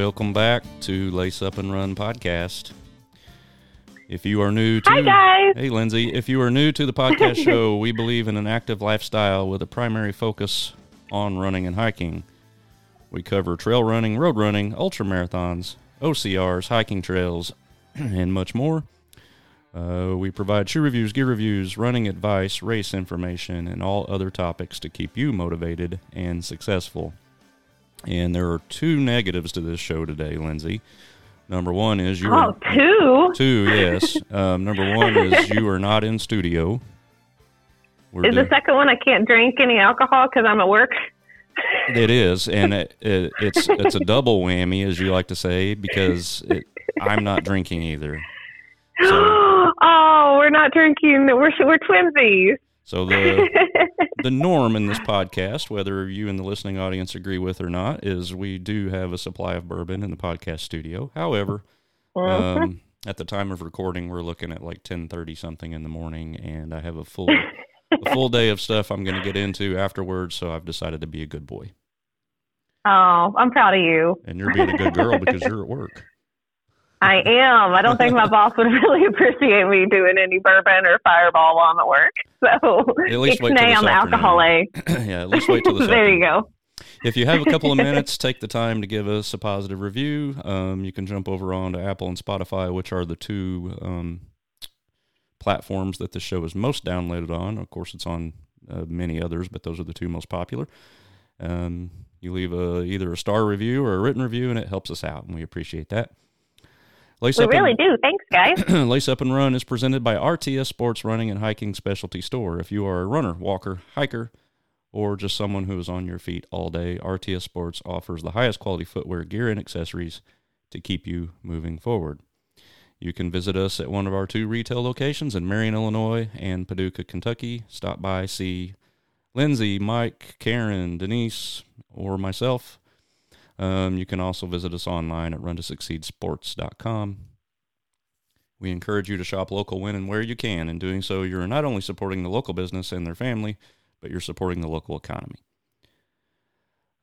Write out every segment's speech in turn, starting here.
Welcome back to Lace Up and Run podcast. If you are new to Hi, guys. Hey Lindsay, if you are new to the podcast show, we believe in an active lifestyle with a primary focus on running and hiking. We cover trail running, road running, ultra marathons, OCRs, hiking trails, and much more. Uh, we provide shoe reviews, gear reviews, running advice, race information, and all other topics to keep you motivated and successful. And there are two negatives to this show today, Lindsay. Number one is you Oh, are two? two, yes. Um, number one is you are not in studio. We're Is the second one I can't drink any alcohol because I'm at work? It is, and it, it, it's it's a double whammy, as you like to say, because it, I'm not drinking either. So, oh, we're not drinking. We're we're twinsies. So the the norm in this podcast, whether you and the listening audience agree with or not, is we do have a supply of bourbon in the podcast studio. However, Mm-hmm. um, at the time of recording, we're looking at like ten thirty something in the morning, and I have a full a full day of stuff I'm going to get into afterwards. So I've decided to be a good boy, oh, I'm proud of you. and you're being a good girl because you're at work. I am. I don't think my boss would really appreciate me doing any bourbon or fireball while I'm at work. So At least wait till ixnay this on the alcohol yeah, at least wait till this. there you go. If you have a couple of minutes, take the time to give us a positive review. Um, you can jump over on to Apple and Spotify, which are the two um, platforms that the show is most downloaded on. Of course, it's on uh, many others, but those are the two most popular. Um, you leave a, either a star review or a written review, and it helps us out, and we appreciate that. Lace We Up and- really do. Thanks, guys. Lace Up and Run is presented by RTS Sports Running and Hiking Specialty Store. If you are a runner, walker, hiker, or just someone who is on your feet all day, RTS Sports offers the highest quality footwear, gear, and accessories to keep you moving forward. You can visit us at one of our two retail locations in Marion, Illinois and Paducah, Kentucky. Stop by, see Lindsay, Mike, Karen, Denise, or myself. Um, you can also visit us online at runtosucceedsports.com. We encourage you to shop local when and where you can. In doing so, you're not only supporting the local business and their family, but you're supporting the local economy.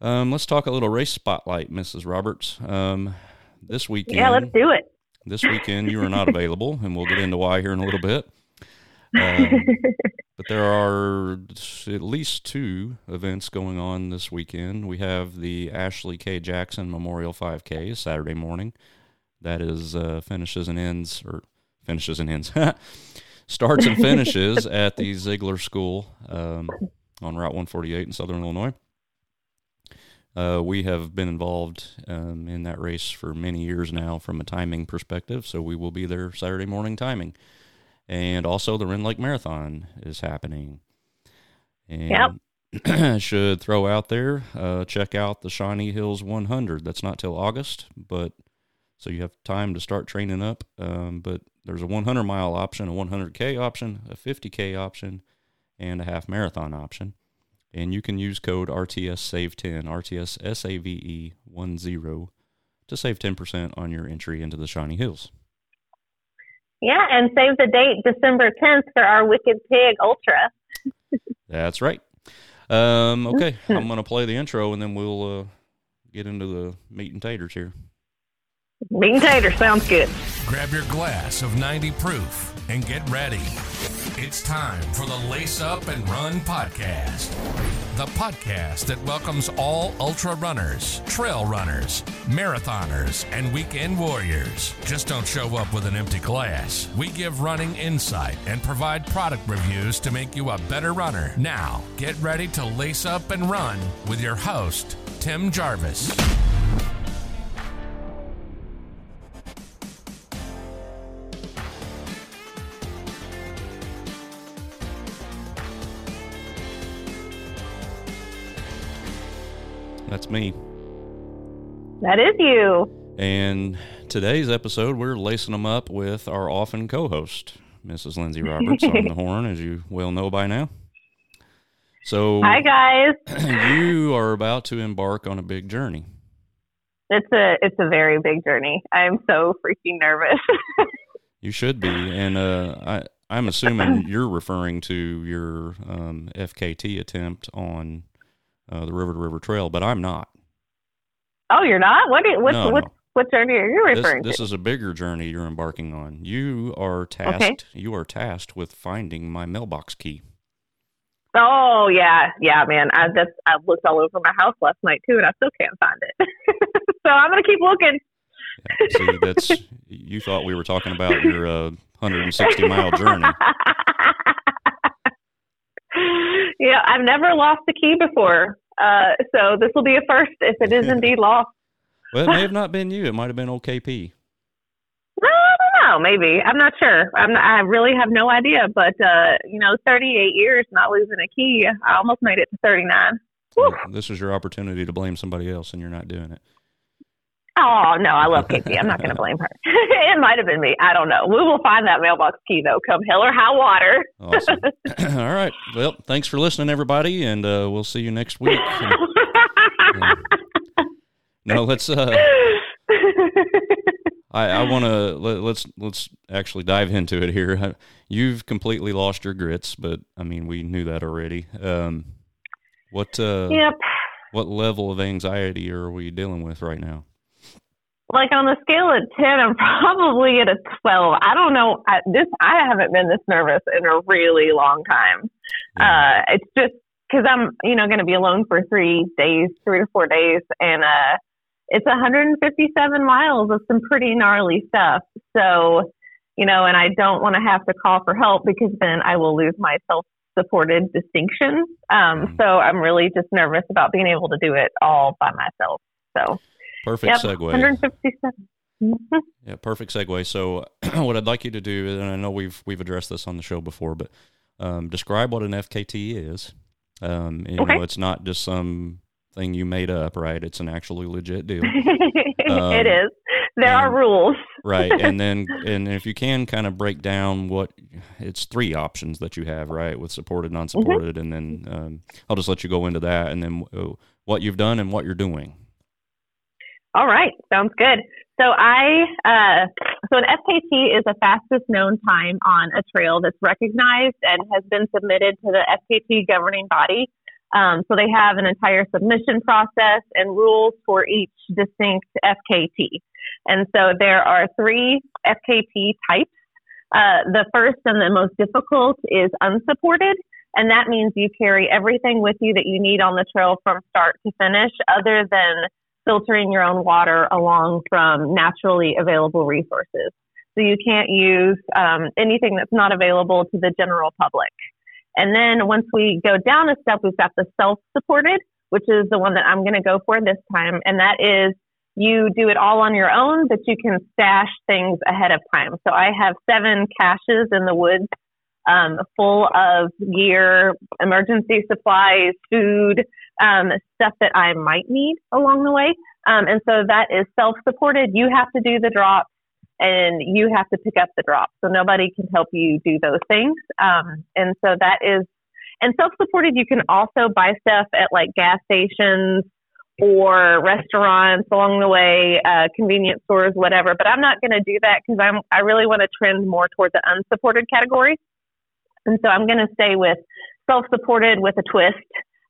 Um, let's talk a little race spotlight, Mrs. Roberts. Um, this weekend, Yeah, let's do it. this weekend you are not available, and we'll get into why here in a little bit. Um, there are at least two events going on this weekend. We have the Ashley K. Jackson Memorial 5K Saturday morning. That is uh, finishes and ends, or finishes and ends, starts and finishes at the Zeigler School um, on Route 148 in Southern Illinois. Uh, we have been involved um, in that race for many years now from a timing perspective, so we will be there Saturday morning timing. And also, the Rend Lake Marathon is happening. And Yep. should throw out there, uh, check out the Shawnee Hills 100. That's not till August, but so you have time to start training up. Um, but there's a 100 mile option, a 100K option, a 50K option, and a half marathon option. And you can use code RTS Save 10, RTS SAVE 10 to save 10% on your entry into the Shawnee Hills. Yeah, and save the date December 10th for our Wicked Pig Ultra. That's right. Um, okay, I'm going to play the intro and then we'll uh, get into the meat and taters here. Meat and tater sounds good. Grab your glass of 90 proof and get ready. It's time for the Lace Up and Run podcast. The podcast that welcomes all ultra runners, trail runners, marathoners, and weekend warriors. Just don't show up with an empty glass. We give running insight and provide product reviews to make you a better runner. Now, get ready to lace up and run with your host, Tim Jarvis. That's me. That is you. And today's episode, we're lacing them up with our often co host, Mrs. Lindsay Roberts, on the horn, as you well know by now. So, Hi, guys. you are about to embark on a big journey. It's a it's a very big journey. I'm so freaking nervous. You should be. And uh, I, I'm assuming you're referring to your um, FKT attempt on uh, the River to River Trail, but I'm not. Oh, you're not. What? You, what's No, what? no. What journey are you This, referring this to? is a bigger journey you're embarking on. You are tasked. You are tasked with finding my mailbox key. Oh yeah, yeah, man. I just I looked all over my house last night too, and I still can't find it. so I'm gonna keep looking. Yeah, see, that's you thought we were talking about your uh, 160 mile journey. yeah, I've never lost a key before, uh, so this will be a first if it is indeed lost. Well, it may have not been you. It might have been OKP. I don't know. Maybe I'm not sure. I'm not, I really have no idea. But uh, you know, 38 years not losing a key. I almost made it to 39. Whew. This is your opportunity to blame somebody else, and you're not doing it. Oh no, I love Casey. I'm not going to blame her. it might have been me. I don't know. We will find that mailbox key though, come hell or high water. Awesome. All right. Well, thanks for listening, everybody, and uh, we'll see you next week. no, let's. Uh, I, I want to let, let's let's actually dive into it here. You've completely lost your grits, but I mean we knew that already. Um, what uh, yep. what level of anxiety are we dealing with right now? Like on the scale of 10, I'm probably at a 12. I don't know. I, this I haven't been this nervous in a really long time. Uh, it's just because I'm, you know, going to be alone for three days, three to four days, and uh, it's 157 miles of some pretty gnarly stuff. So, you know, and I don't want to have to call for help because then I will lose my self-supported distinction. Um, Mhm. so I'm really just nervous about being able to do it all by myself. So, Perfect yep, segue. 157. Mhm. Yeah, perfect segue. So, what I'd like you to do, and I know we've we've addressed this on the show before, but um, describe what an FKT is. Um, and, You Okay. know, it's not just some thing you made up, right? It's an actually legit deal, Um, it is. There are rules. right? And then, and if you can kind of break down what it's three options that you have, right? With supported, non-supported, and then um, I'll just let you go into that, and then uh, what you've done and what you're doing. All right, sounds good. So I, uh, so an FKT is the fastest known time on a trail that's recognized and has been submitted to the FKT governing body. Um, so they have an entire submission process and rules for each distinct FKT. And so there are three FKT types. Uh, the first and the most difficult is unsupported, and that means you carry everything with you that you need on the trail from start to finish, other than filtering your own water along from naturally available resources. So you can't use um, anything that's not available to the general public. And then once we go down a step, we've got the self supported, which is the one that I'm going to go for this time. And that is you do it all on your own, but you can stash things ahead of time. So I have seven caches in the woods um, full of gear, emergency supplies, food, um, stuff that I might need along the way. Um, and so that is self supported. You have to do the drops and you have to pick up the drops. So nobody can help you do those things. Um, and so that is, and self supported, you can also buy stuff at like gas stations or restaurants along the way, uh, convenience stores, whatever. But I'm not going to do that because I'm, I really want to trend more toward the unsupported category. And so I'm going to stay with self supported with a twist.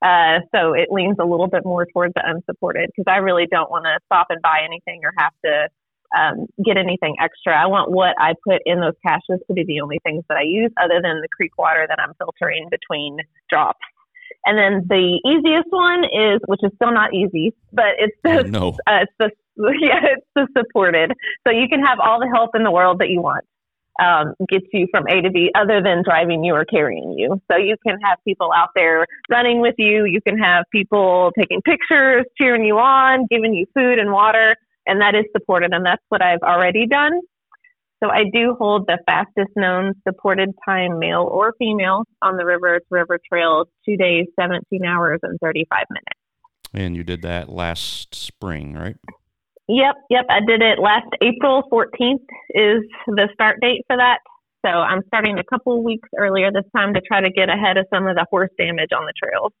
Uh, so it leans a little bit more towards the unsupported because I really don't want to stop and buy anything or have to um, get anything extra. I want what I put in those caches to be the only things that I use other than the creek water that I'm filtering between drops. And then the easiest one is, which is still not easy, but it's the, no, uh, it's the, yeah, it's the supported. So you can have all the help in the world that you want um, gets you from A to B other than driving you or carrying you. So you can have people out there running with you. You can have people taking pictures, cheering you on, giving you food and water, and that is supported. And that's what I've already done. So I do hold the fastest known supported time, male or female, on the River to River Trail, two days, 17 hours, and 35 minutes. and you did that last spring, right? Yep, yep. I did it last April 14th is the start date for that. So I'm starting a couple weeks earlier this time to try to get ahead of some of the horse damage on the trails.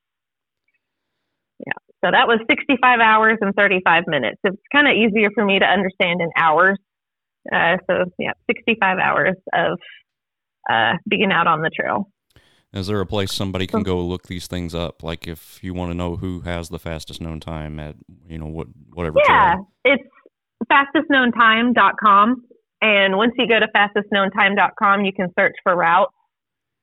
Yeah. So that was 65 hours and 35 minutes. It's kind of easier for me to understand in hours. Uh, so yeah, 65 hours of uh, being out on the trail. Is there a place somebody can go look these things up? Like if you want to know who has the fastest known time at you know what whatever. Yeah, trail. it's fastestknowntime.com. And once you go to fastestknowntime.com, you can search for routes.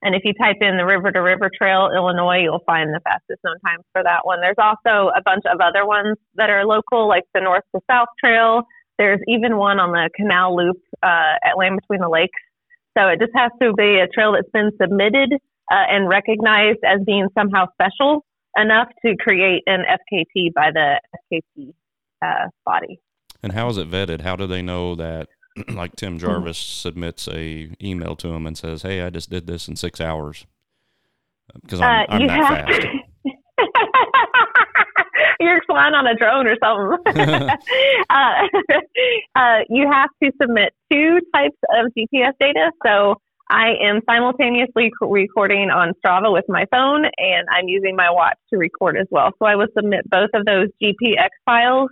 And if you type in the River to River Trail, Illinois, you'll find the fastest known times for that one. There's also a bunch of other ones that are local, like the North to South Trail. There's even one on the Canal Loop uh, at Land Between the Lakes. So it just has to be a trail that's been submitted uh, and recognized as being somehow special enough to create an FKT by the FKT uh, body. And how is it vetted? How do they know that? like Tim Jarvis submits a email to him and says, "Hey, I just did this in six hours," because I'm, Uh, I'm you that have fast. You're flying on a drone or something. uh, uh, you have to submit two types of GPS data. So I am simultaneously recording on Strava with my phone, and I'm using my watch to record as well. So I will submit both of those GPX files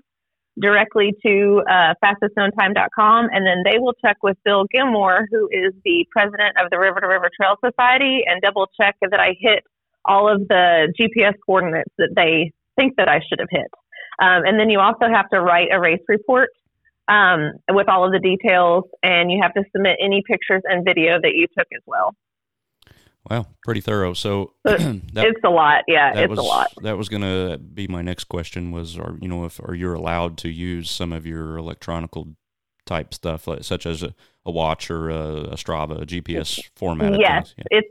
directly to uh, fastestknowntime.com, and then they will check with Bill Gilmore, who is the president of the River to River Trail Society, and double check that I hit all of the GPS coordinates that they think that I should have hit. Um, and then you also have to write a race report um, with all of the details, and you have to submit any pictures and video that you took as well. Wow, pretty thorough. So that, it's a lot. Yeah, it's was a lot. that was going to be my next question. Was are you know if are you allowed to use some of your electronical type stuff, like, such as a, a watch or a, a Strava, a GPS format? Yes. Yeah. it's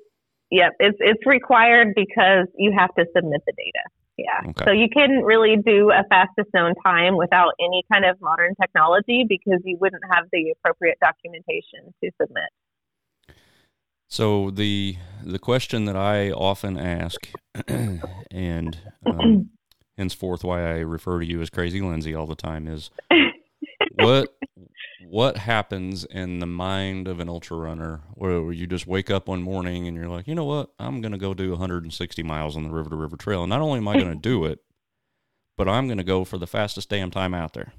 yep, it's it's required because you have to submit the data. Yeah. Okay. So you couldn't really do a fastest known time without any kind of modern technology because you wouldn't have the appropriate documentation to submit. So the the question that I often ask, and um, henceforth why I refer to you as Crazy Lindsay all the time, is what what happens in the mind of an ultra runner where you just wake up one morning and you're like, you know what, I'm going to go do 160 miles on the River to River Trail, and not only am I going to do it, but I'm going to go for the fastest damn time out there.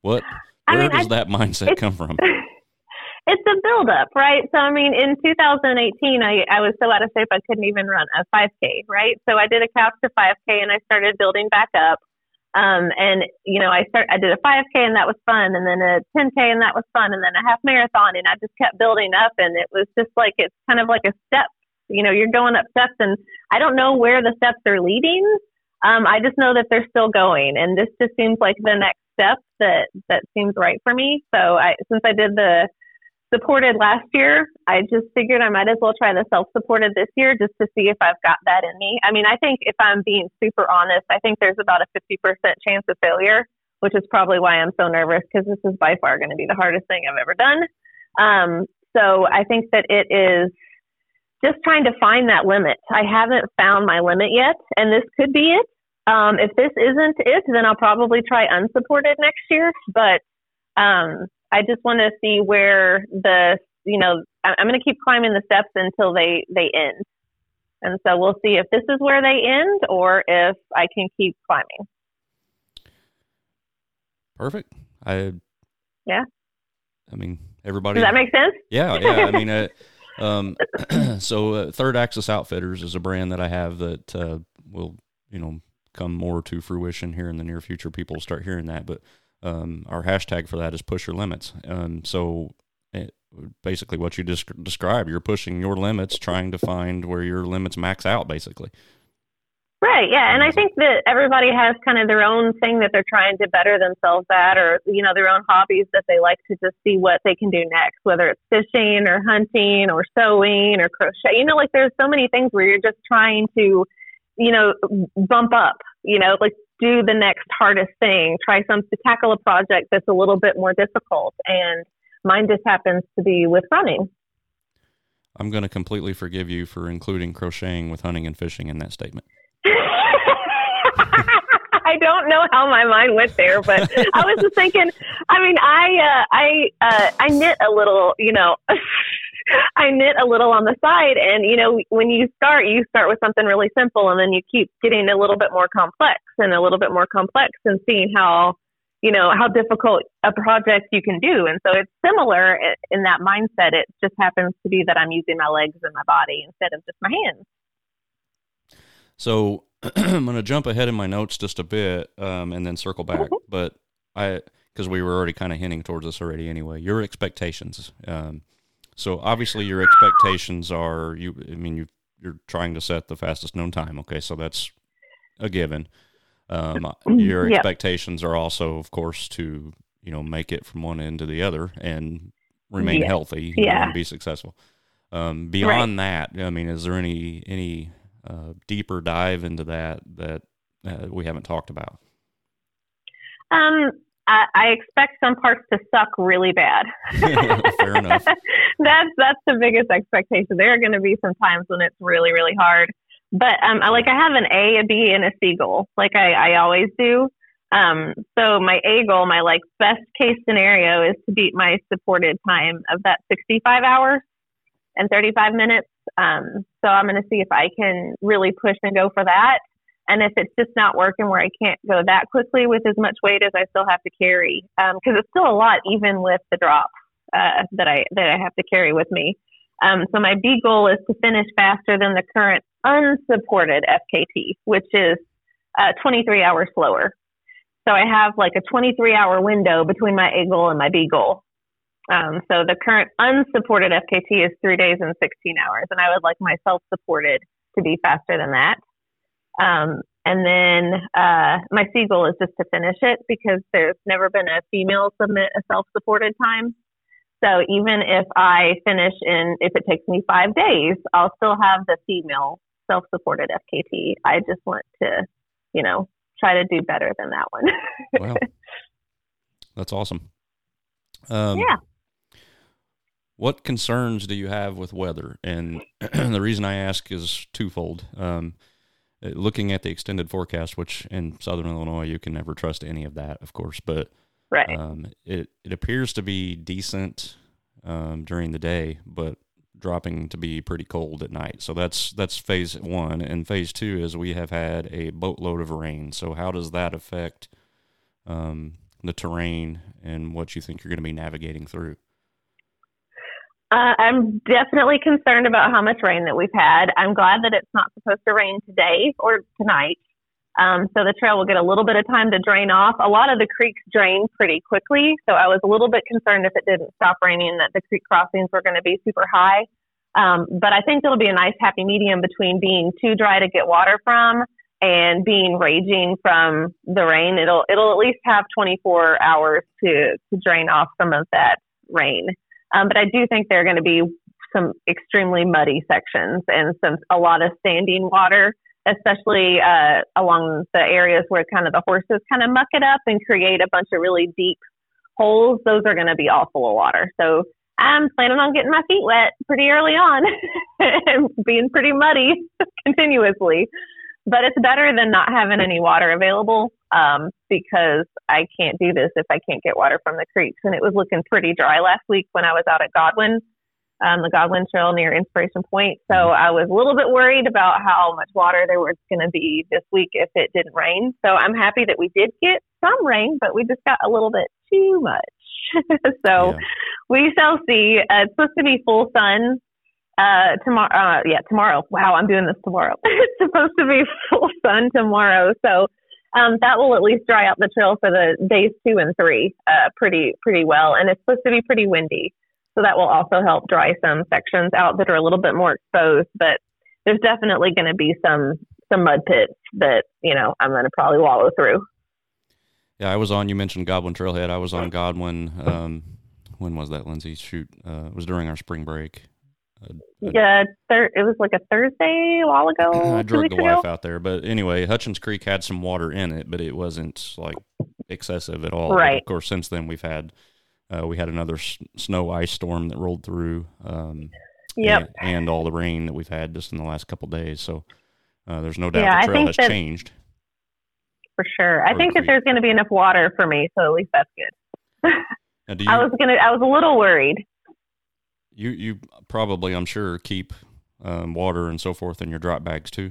What? I Where mean, does I- that mindset come from? it's a buildup, right? So, I mean, in 2018, I, I was so out of shape I couldn't even run a 5K, right? So I did a couch to 5K and I started building back up. Um, and you know, I start, I did a 5K and that was fun, and then a 10K and that was fun, and then a half marathon, and I just kept building up, and it was just like it's kind of like a step. You know, you're going up steps, and I don't know where the steps are leading. Um, I just know that they're still going, and this just seems like the next step that that seems right for me. So I, since I did the supported last year, I just figured I might as well try the self-supported this year just to see if I've got that in me. I mean, I think if I'm being super honest, I think there's about a 50% chance of failure, which is probably why I'm so nervous because this is by far going to be the hardest thing I've ever done. Um, so I think that it is just trying to find that limit. I haven't found my limit yet, and this could be it. Um, if this isn't it, then I'll probably try unsupported next year. But um, I just want to see where the you know I'm going to keep climbing the steps until they they end, and so we'll see if this is where they end or if I can keep climbing. Perfect. I Yeah. I mean, everybody. Does that make sense? Yeah, yeah. I mean, uh, um, so uh, Third Axis Outfitters is a brand that I have that uh, will, you know, come more to fruition here in the near future. People will start hearing that, but um, our hashtag for that is push your limits. Um, so it, basically, what you just described, you're pushing your limits, trying to find where your limits max out, basically. Right, yeah, and I think that everybody has kind of their own thing that they're trying to better themselves at, or you know, their own hobbies that they like to just see what they can do next, whether it's fishing or hunting or sewing or crochet. You know, like there's so many things where you're just trying to, you know, bump up. You know, like do the next hardest thing, try some to tackle a project that's a little bit more difficult, and mine just happens to be with running. I'm going to completely forgive you for including crocheting with hunting and fishing in that statement. I don't know how my mind went there, but I was just thinking. I mean, I uh, I uh, I knit a little, you know. I knit a little on the side, and you know, when you start, you start with something really simple, and then you keep getting a little bit more complex and a little bit more complex, and seeing how you know how difficult a project you can do. And so it's similar in that mindset. It just happens to be that I'm using my legs and my body instead of just my hands. So I'm going to jump ahead in my notes just a bit um, and then circle back. Mm-hmm. But I, because we were already kind of hinting towards this already anyway, your expectations. Um, so obviously your expectations are you. I mean you you're trying to set the fastest known time. Okay, so that's a given. Um, your Yep. expectations are also, of course, to you know make it from one end to the other and remain Yeah. healthy you know, Yeah. and be successful. Um, beyond that, I mean, is there any any uh, deeper dive into that that uh, we haven't talked about? Um, I, I expect some parts to suck really bad. Fair enough. that's that's the biggest expectation. There are going to be some times when it's really really hard, but um, I, like I have an A, a B, and a C goal, like I, I always do. Um, so my A goal, my like best case scenario, is to beat my supported time of that 65 hours and 35 minutes. Um, so I'm going to see if I can really push and go for that. And if it's just not working where I can't go that quickly with as much weight as I still have to carry, because it's still a lot even with the drop uh, that I that I have to carry with me. Um, so my B goal is to finish faster than the current unsupported FKT, which is uh, 23 hours slower. So I have like a 23 hour window between my A goal and my B goal. Um, so the current unsupported FKT is three days and 16 hours, and I would like my self supported to be faster than that. Um, and then uh, my C goal is just to finish it because there's never been a female submit a self supported time. So even if I finish in, if it takes me five days, I'll still have the female self supported FKT. I just want to, you know, try to do better than that one. Well, that's awesome. Um, yeah. What concerns do you have with weather? And the reason I ask is twofold. Um, looking at the extended forecast, which in southern Illinois you can never trust any of that, of course, but Right. um, it it appears to be decent um, during the day, but dropping to be pretty cold at night. So that's that's phase one, and phase two is we have had a boatload of rain. So how does that affect um, the terrain and what you think you're going to be navigating through? Uh, I'm definitely concerned about how much rain that we've had. I'm glad that it's not supposed to rain today or tonight. Um, so the trail will get a little bit of time to drain off. A lot of the creeks drain pretty quickly. So I was a little bit concerned if it didn't stop raining that the creek crossings were going to be super high. Um, but I think it'll be a nice happy medium between being too dry to get water from and being raging from the rain. It'll it'll at least have 24 hours to to drain off some of that rain. Um, but I do think there are going to be some extremely muddy sections and some a lot of standing water, especially uh, along the areas where kind of the horses kind of muck it up and create a bunch of really deep holes. Those are going to be all full of water. So I'm planning on getting my feet wet pretty early on and being pretty muddy continuously. But it's better than not having any water available um, because I can't do this if I can't get water from the creeks. And it was looking pretty dry last week when I was out at Godwin, um, the Godwin Trail near Inspiration Point. So I was a little bit worried about how much water there was going to be this week if it didn't rain. So I'm happy that we did get some rain, but we just got a little bit too much. so Yeah. we shall see. Uh, it's supposed to be full sun uh, tomorrow. Uh, yeah, tomorrow. Wow, I'm doing this tomorrow. it's supposed to be full sun tomorrow. So um, that will at least dry out the trail for the days two and three uh, pretty pretty well. And it's supposed to be pretty windy, so that will also help dry some sections out that are a little bit more exposed. But there's definitely going to be some some mud pits that you know I'm going to probably wallow through. Yeah, I was on. You mentioned Godwin Trailhead. I was on Godwin. Um, when was that, Lindsay? Shoot, uh, it was during our spring break. Uh, Yeah, thir- it was like a Thursday a while ago. I two drug the ago. wife out there, but anyway, Hutchins Creek had some water in it, but it wasn't like excessive at all. Right. But of course, since then we've had uh, we had another s- snow ice storm that rolled through. Um, Yep. and, and all the rain that we've had just in the last couple days. So uh, there's no doubt Yeah, I the trail think has that- changed. for sure. I Or think that there's going to be enough water for me, so at least that's good. Now, you, I was gonna. I was a little worried. you you probably I'm sure keep um, water and so forth in your drop bags too.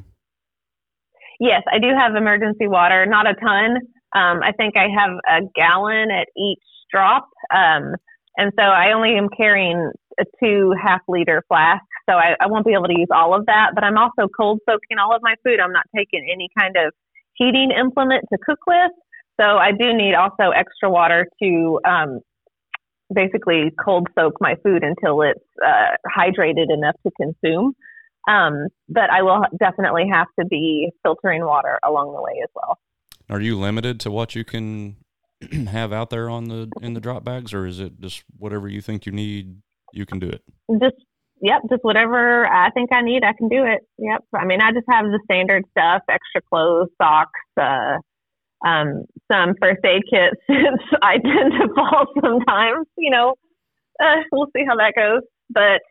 Yes, I do have emergency water, not a ton. Um, I think I have a gallon at each drop, um, and so I only am carrying a two half liter flasks, so I, I won't be able to use all of that. But I'm also cold soaking all of my food. I'm not taking any kind of heating implement to cook with. So I do need also extra water to um, basically cold soak my food until it's uh, hydrated enough to consume. Um, but I will definitely have to be filtering water along the way as well. Are you limited to what you can have out there on the in the drop bags, or is it just whatever you think you need, you can do it? Just yep, just whatever I think I need, I can do it. Yep. I mean, I just have the standard stuff: extra clothes, socks, uh, um, some first aid kits. Since I tend to fall sometimes, you know, uh, we'll see how that goes. But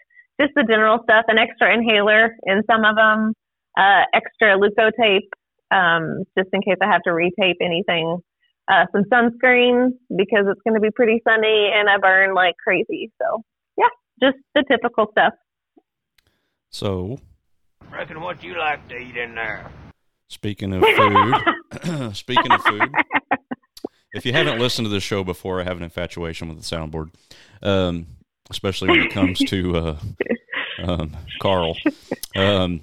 just the general stuff: an extra inhaler in some of them, uh, extra leukotape, um, just in case I have to retape anything uh, some sunscreen because it's going to be pretty sunny and I burn like crazy. So, yeah, just the typical stuff. So, reckon what you like to eat in there? Speaking of food, speaking of food, if you haven't listened to this show before, I have an infatuation with the soundboard, um, especially when it comes to uh, um, Carl. Um,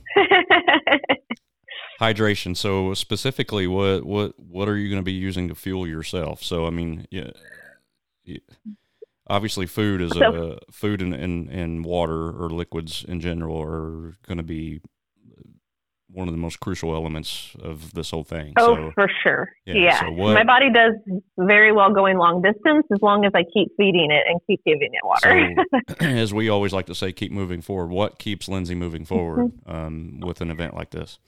hydration. So specifically, what what what are you going to be using to fuel yourself? So I mean, yeah, yeah obviously, food is a food and, and and water or liquids in general are going to be one of the most crucial elements of this whole thing. Oh, so, for sure. Yeah. yeah. So what, My body does very well going long distance as long as I keep feeding it and keep giving it water. So, as we always like to say, keep moving forward. What keeps Lindsay moving forward um, with an event like this?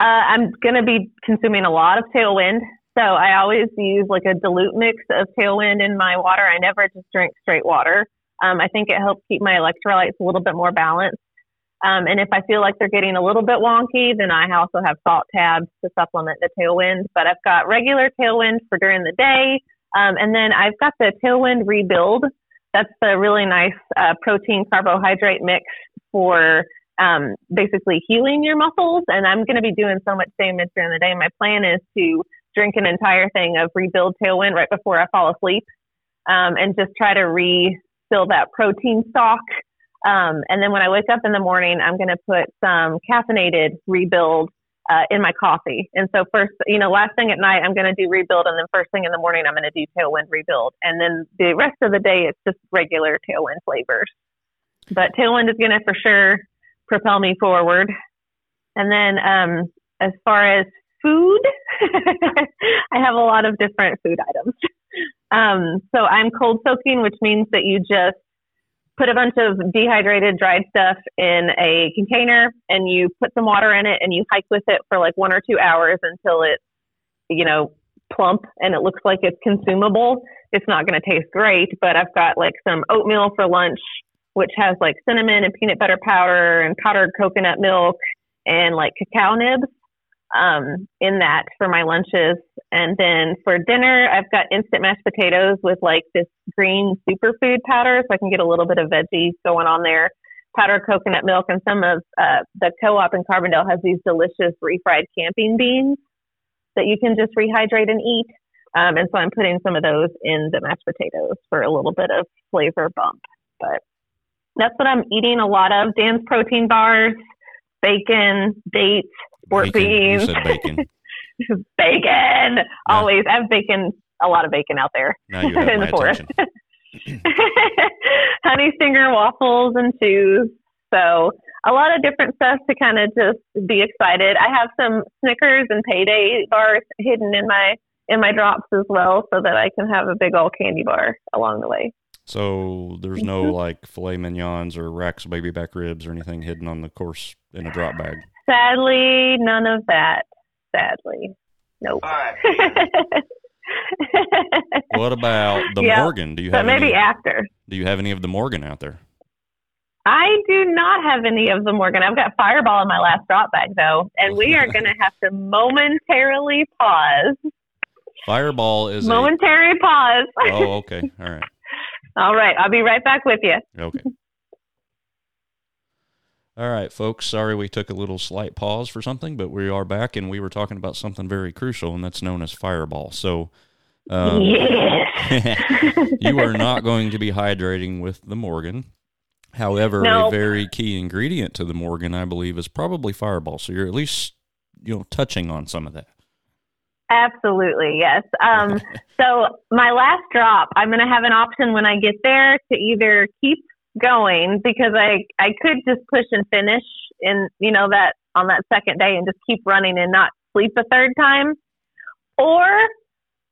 Uh, I'm going to be consuming a lot of tailwind. So I always use like a dilute mix of tailwind in my water. I never just drink straight water. Um, I think it helps keep my electrolytes a little bit more balanced. Um, and if I feel like they're getting a little bit wonky, then I also have salt tabs to supplement the tailwind. But I've got regular tailwind for during the day. Um, and then I've got the tailwind rebuild. That's the really nice uh, protein carbohydrate mix for um, basically healing your muscles. And I'm going to be doing so much damage during the day. My plan is to drink an entire thing of Rebuild Tailwind right before I fall asleep um, and just try to refill that protein stock. Um, and then when I wake up in the morning, I'm going to put some caffeinated Rebuild uh, in my coffee. And so first, you know, last thing at night, I'm going to do Rebuild, and then first thing in the morning, I'm going to do Tailwind Rebuild, and then the rest of the day, it's just regular Tailwind flavors. But Tailwind is going to for sure propel me forward. And then um, as far as food, I have a lot of different food items. Um, so I'm cold soaking, which means that you just put a bunch of dehydrated dried stuff in a container and you put some water in it and you hike with it for like one or two hours until it's, you know, plump and it looks like it's consumable. It's not going to taste great, but I've got like some oatmeal for lunch which has like cinnamon and peanut butter powder and powdered coconut milk and like cacao nibs um, in that for my lunches. And then for dinner, I've got instant mashed potatoes with like this green superfood powder, so I can get a little bit of veggies going on there. Powdered coconut milk and some of uh, the co-op in Carbondale has these delicious refried camping beans that you can just rehydrate and eat. Um, and so I'm putting some of those in the mashed potatoes for a little bit of flavor bump. But that's what I'm eating a lot of. Dan's protein bars, bacon, dates, sport bacon. beans. You said bacon. bacon. Yeah. Always. I have bacon, a lot of bacon out there in the forest. Honey stinger waffles and chews. So a lot of different stuff to kind of just be excited. I have some Snickers and payday bars hidden in my in my drops as well so that I can have a big old candy bar along the way. So there's no mm-hmm. like filet mignons or racks of baby back ribs or anything hidden on the course in a drop bag. Sadly, none of that. Sadly, nope. what about the yep. Morgan? Do you have but maybe any, after? Do you have any of the Morgan out there? I do not have any of the Morgan. I've got Fireball in my last drop bag though, and we are going to have to momentarily pause. Fireball is momentary a... pause. oh, okay, all right. All right. I'll be right back with you. Okay. All right, folks. Sorry we took a little slight pause for something, but we are back and we were talking about something very crucial, and that's known as fireball. So, um, yes. you are not going to be hydrating with the Morgan. However, No. a very key ingredient to the Morgan, I believe, is probably Fireball. So you're at least you know touching on some of that. Absolutely, yes. Um, so my last drop, I'm going to have an option when I get there to either keep going because I I could just push and finish in you know that on that second day and just keep running and not sleep a third time, or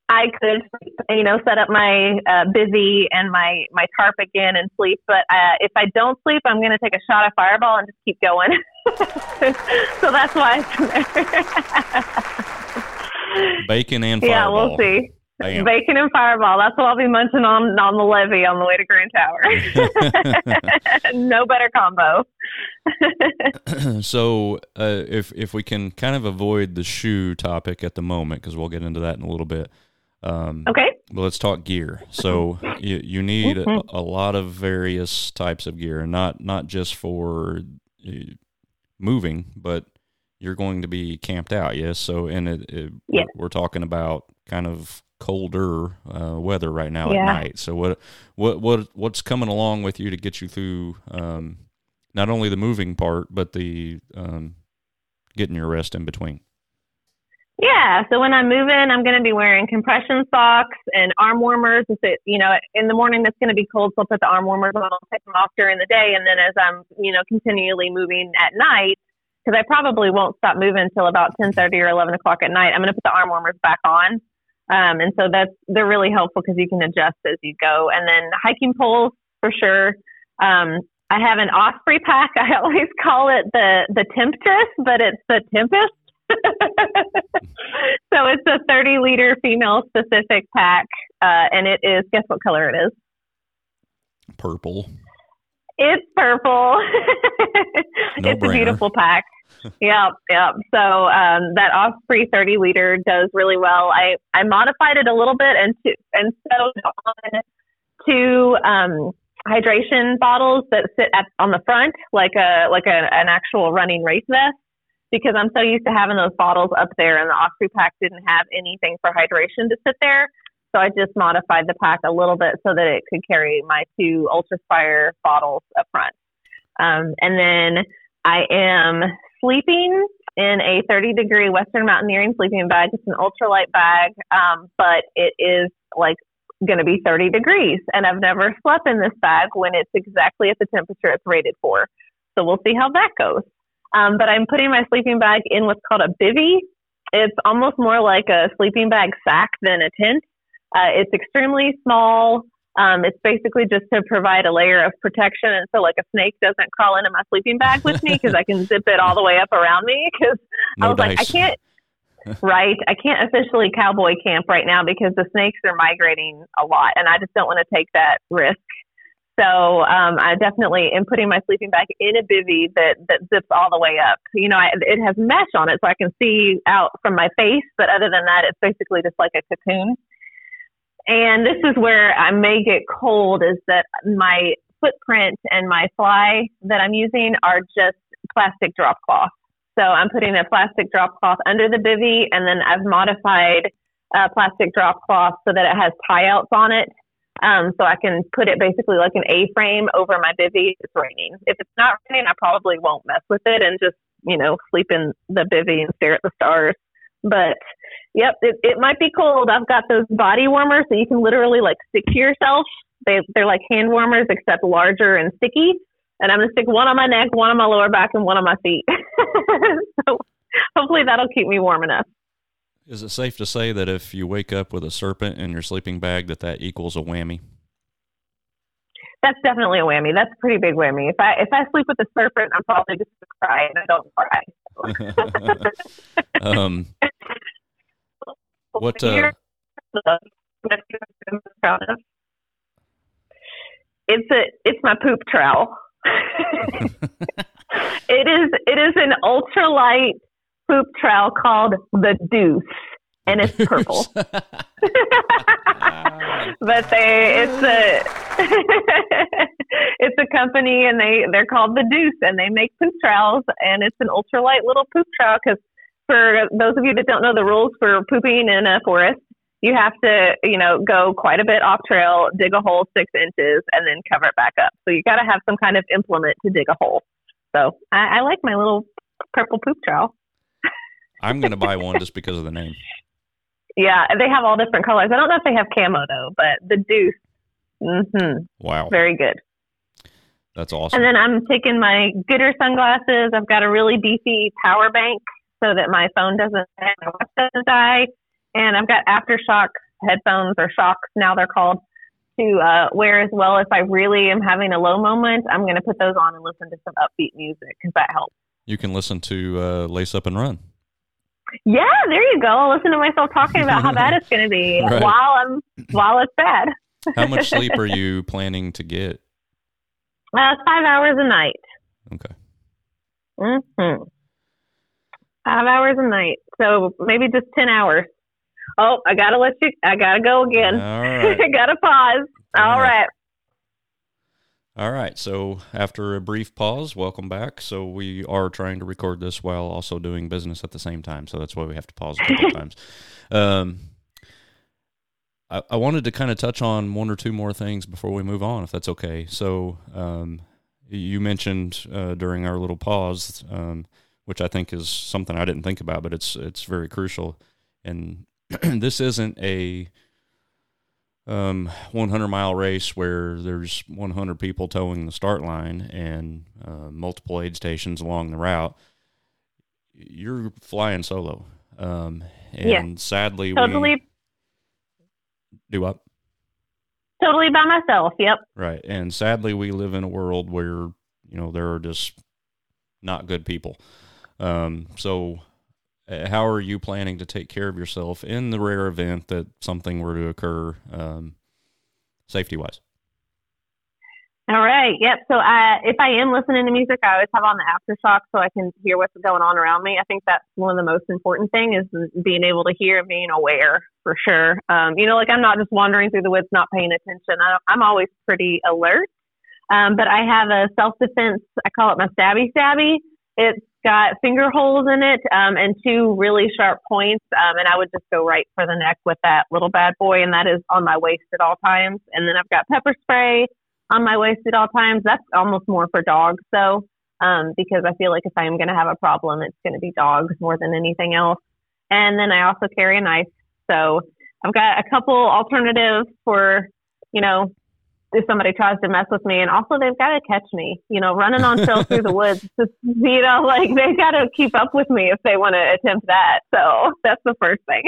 I could you know set up my uh, bivy and my my tarp again and sleep. But uh, if I don't sleep, I'm going to take a shot of Fireball and just keep going. so that's why it's Bacon and fireball. yeah, we'll see. Bam. Bacon and Fireball. That's what I'll be munching on on the levee on the way to Grand Tower. no better combo. so uh, if if we can kind of avoid the shoe topic at the moment because we'll get into that in a little bit um, okay. but let's talk gear so you, you need a, a lot of various types of gear not not just for uh, moving but you're going to be camped out yes so and it, it Yes. we're talking about kind of colder uh, weather right now Yeah. at night so what what what what's coming along with you to get you through um, not only the moving part but the um, getting your rest in between Yeah. So when I'm moving, I'm going to be wearing compression socks and arm warmers. If it, you know, in the morning it's going to be cold, so I'll put the arm warmers on. I'll take them off during the day, and then as I'm, you know, continually moving at night, because I probably won't stop moving until about 10:30 or 11 o'clock at night. I'm going to put the arm warmers back on. Um, and so that's they're really helpful because you can adjust as you go. And then hiking poles for sure. Um, I have an Osprey pack. I always call it the the Temptress, but it's the Tempest. so it's a 30 liter female specific pack, uh, and it is guess what color it is? purple It's purple. No it's a beautiful pack. Yep, yep. So um, that Osprey 30 liter does really well. I, I modified it a little bit and to, and sewed on two um, hydration bottles that sit at, on the front like a like a, an actual running race vest because I'm so used to having those bottles up there and the Osprey pack didn't have anything for hydration to sit there. So I just modified the pack a little bit so that it could carry my two Ultraspire bottles up front. Um, and then I am sleeping in a 30 degree Western Mountaineering sleeping bag. It's an ultralight bag, um, but it is like going to be 30 degrees. And I've never slept in this bag when it's exactly at the temperature it's rated for. So we'll see how that goes. Um, but I'm putting my sleeping bag in what's called a bivy. It's almost more like a sleeping bag sack than a tent. Uh, it's extremely small. Um, it's basically just to provide a layer of protection, and so like a snake doesn't crawl into my sleeping bag with me because I can zip it all the way up around me. Because I no was like, I can't. right, I can't officially cowboy camp right now because the snakes are migrating a lot, and I just don't want to take that risk. So um, I definitely am putting my sleeping bag in a bivy that that zips all the way up. You know, I, it has mesh on it, so I can see out from my face. But other than that, it's basically just like a cocoon. And this is where I may get cold is that my footprint and my fly that I'm using are just plastic drop cloth. So I'm putting a plastic drop cloth under the bivy and then I've modified a plastic drop cloth so that it has tie outs on it. Um, so I can put it basically like an A frame over my bivy if it's raining. If it's not raining, I probably won't mess with it and just, you know, sleep in the bivy and stare at the stars. But Yep, it, it might be cold. I've got those body warmers that you can literally like stick to yourself. They they're like hand warmers except larger and sticky. And I'm gonna stick one on my neck, one on my lower back, and one on my feet. so hopefully that'll keep me warm enough. Is it safe to say that if you wake up with a serpent in your sleeping bag, that that equals a whammy? That's definitely a whammy. That's a pretty big whammy. If I if I sleep with a serpent, I'm probably just gonna cry, and I don't cry. um, what? Uh, It's a it's my poop trowel. it is it is an ultralight poop trowel called the Deuce, and it's purple. but they it's a it's a company and they they're called the Deuce and they make poop trowels and it's an ultralight little poop trowel because for those of you that don't know the rules for pooping in a forest you have to, you know, go quite a bit off trail, dig a hole six inches, and then cover it back up. So you got to have some kind of implement to dig a hole. So I, I like my little purple poop trowel. I'm going to buy one just because of the name. Yeah, they have all different colors. I don't know if they have camo though, but the Deuce, mm-hmm, Wow, very good. That's awesome. And then I'm taking my Goodr sunglasses. I've got a really beefy power bank so that my phone doesn't, my watch doesn't die. And I've got aftershock headphones or Shokz now they're called to uh, wear as well. If I really am having a low moment, I'm going to put those on and listen to some upbeat music because that helps. you can listen to uh, Lace Up and Run. Yeah, there you go. I'll listen to myself talking about how bad it's going to be Right. while I'm while it's bad. How much sleep are you planning to get? Uh, five hours a night. Okay. hmm Five hours a night. So maybe just 10 hours. Oh, I got to let you, I got to go again. All right. I got to pause. Fair All enough. right. All right. So after a brief pause, welcome back. So we are trying to record this while also doing business at the same time. So that's why we have to pause a couple times. Um, I, I wanted to kind of touch on one or two more things before we move on, if that's okay. So um, you mentioned uh, during our little pause, um, which I think is something I didn't think about, but it's it's very crucial. And this isn't a um, 100 mile race where there's 100 people toeing the start line and uh, multiple aid stations along the route. You're flying solo. Um, and Yeah. sadly, we Totally, do up. totally by myself. Yep. Right. And sadly, we live in a world where, you know, there are just not good people. Um, so, uh, how are you planning to take care of yourself in the rare event that something were to occur, um, safety wise? All right. Yep. So I, if I am listening to music, I always have on the aftershock so I can hear what's going on around me. I think that's one of the most important thing is being able to hear and being aware for sure. Um, you know, like I'm not just wandering through the woods, not paying attention. I, I'm always pretty alert. Um, but I have a self defense. I call it my stabby stabby. It's got finger holes in it um, and two really sharp points. Um, and I would just go right for the neck with that little bad boy, and that is on my waist at all times. And then I've got pepper spray on my waist at all times. That's almost more for dogs, though, um, because I feel like if I'm going to have a problem, it's going to be dogs more than anything else. And then I also carry a knife. So I've got a couple alternatives for, you know, if somebody tries to mess with me. And also, they've got to catch me, you know, running on trails through the woods. Just, you know, like they've got to keep up with me if they want to attempt that. So that's the first thing.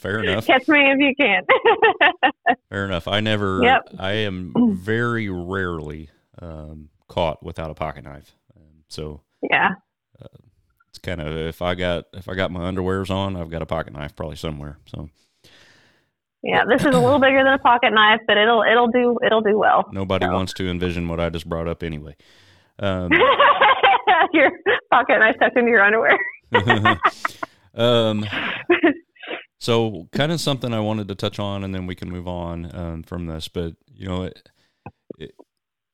Fair enough. catch me if you can. Fair enough. I never, Yep. I am very rarely um, caught without a pocket knife. Um, so yeah. it's kind of if I got if I got my underwears on, I've got a pocket knife probably somewhere. So Yeah, this is a little bigger than a pocket knife, but it'll it'll do it'll do well. nobody So. wants to envision what I just brought up anyway. Um, your pocket knife tucked into your underwear. um, so kind of something I wanted to touch on, and then we can move on um, from this. But you know, it, it,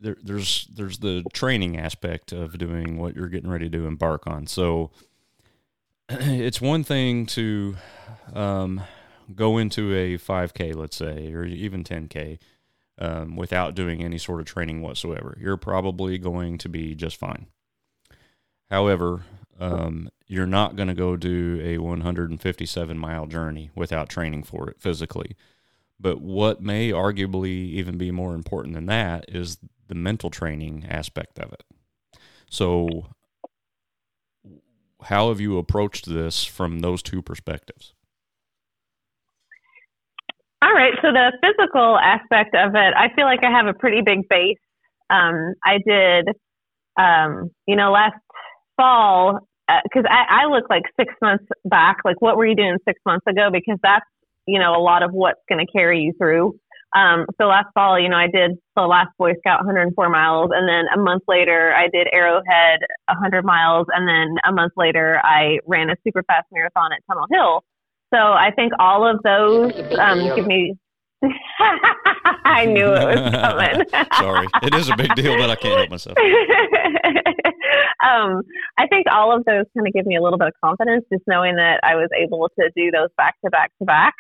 there, there's there's the training aspect of doing what you're getting ready to embark on. So it's one thing to um, go into a 5K, let's say, or even 10K. Um, without doing any sort of training whatsoever, you're probably going to be just fine. However, um, you're not going to go do a 157 mile journey without training for it physically. But what may arguably even be more important than that is the mental training aspect of it. So, how have you approached this from those two perspectives? All right. So the physical aspect of it, I feel like I have a pretty big base. Um, I did, um, you know, last fall because I, I look like six months back. Like, what were you doing six months ago? Because that's you know a lot of what's going to carry you through. Um, so last fall, you know, I did the last Boy Scout 104 miles, and then a month later, I did Arrowhead 100 miles, and then a month later, I ran a super fast marathon at Tunnel Hill. So I think all of those um, give me. I knew it was coming. Sorry, it is a big deal, but I can't help myself. um, I think all of those kind of give me a little bit of confidence, just knowing that I was able to do those back to back to back.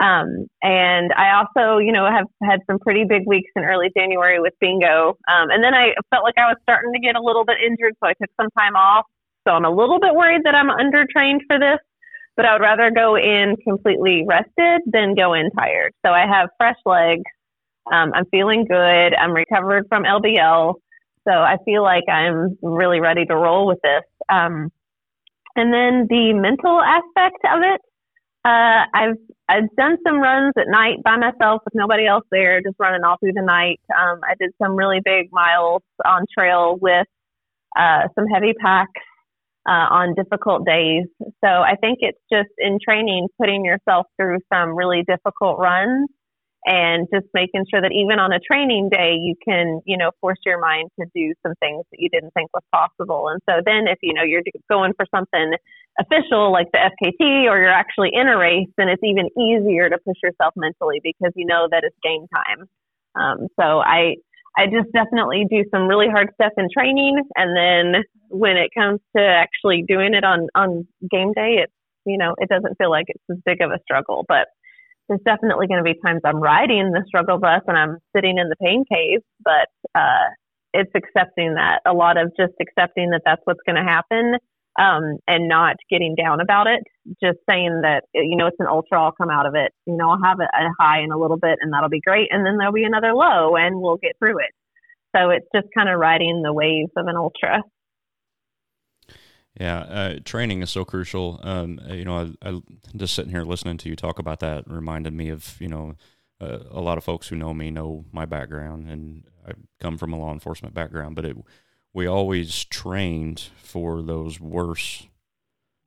Um, and I also, you know, have had some pretty big weeks in early January with bingo. Um, and then I felt like I was starting to get a little bit injured, so I took some time off. So I'm a little bit worried that I'm undertrained for this, but I would rather go in completely rested than go in tired. So I have fresh legs. Um, I'm feeling good. I'm recovered from LBL. So I feel like I'm really ready to roll with this. Um, and then the mental aspect of it, uh, I've I've done some runs at night by myself with nobody else there, just running all through the night. Um, I did some really big miles on trail with uh, some heavy packs uh, on difficult days. So I think it's just in training, putting yourself through some really difficult runs and just making sure that even on a training day, you can, you know, force your mind to do some things that you didn't think was possible. And so then if, you know, you're going for something official like the FKT or you're actually in a race, then it's even easier to push yourself mentally because you know that it's game time. Um, so I, I just definitely do some really hard stuff in training. And then when it comes to actually doing it on, on game day, it's, you know, it doesn't feel like it's as big of a struggle, but there's definitely going to be times I'm riding the struggle bus and I'm sitting in the pain cave, but uh, it's accepting that a lot of just accepting that that's what's going to happen um, and not getting down about it. Just saying that you know it's an ultra, I'll come out of it. You know, I'll have a, high in a little bit, and that'll be great, and then there'll be another low, and we'll get through it. So it's just kind of riding the waves of an ultra. Yeah, uh, training is so crucial. Um, you know, I, I, just sitting here listening to you talk about that reminded me of you know uh, a lot of folks who know me know my background, and I come from a law enforcement background, but it we always trained for those worse,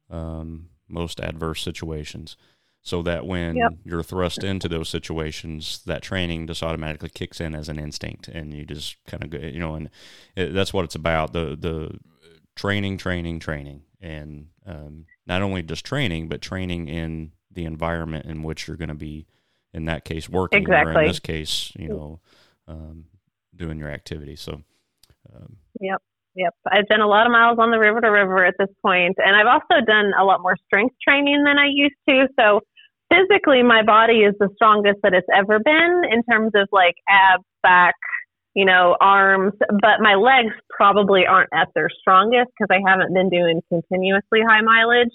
um, most adverse situations, so that when yep. you're thrust into those situations, that training just automatically kicks in as an instinct, and you just kind of you know, and it, that's what it's about. The the training, training, training, and um, not only just training, but training in the environment in which you're going to be, in that case, working, exactly. or in this case, you know, um, doing your activity. So, um, yep. Yep. I've done a lot of miles on the river to river at this point, and I've also done a lot more strength training than I used to. So physically, my body is the strongest that it's ever been in terms of like abs, back, you know, arms, but my legs probably aren't at their strongest because I haven't been doing continuously high mileage.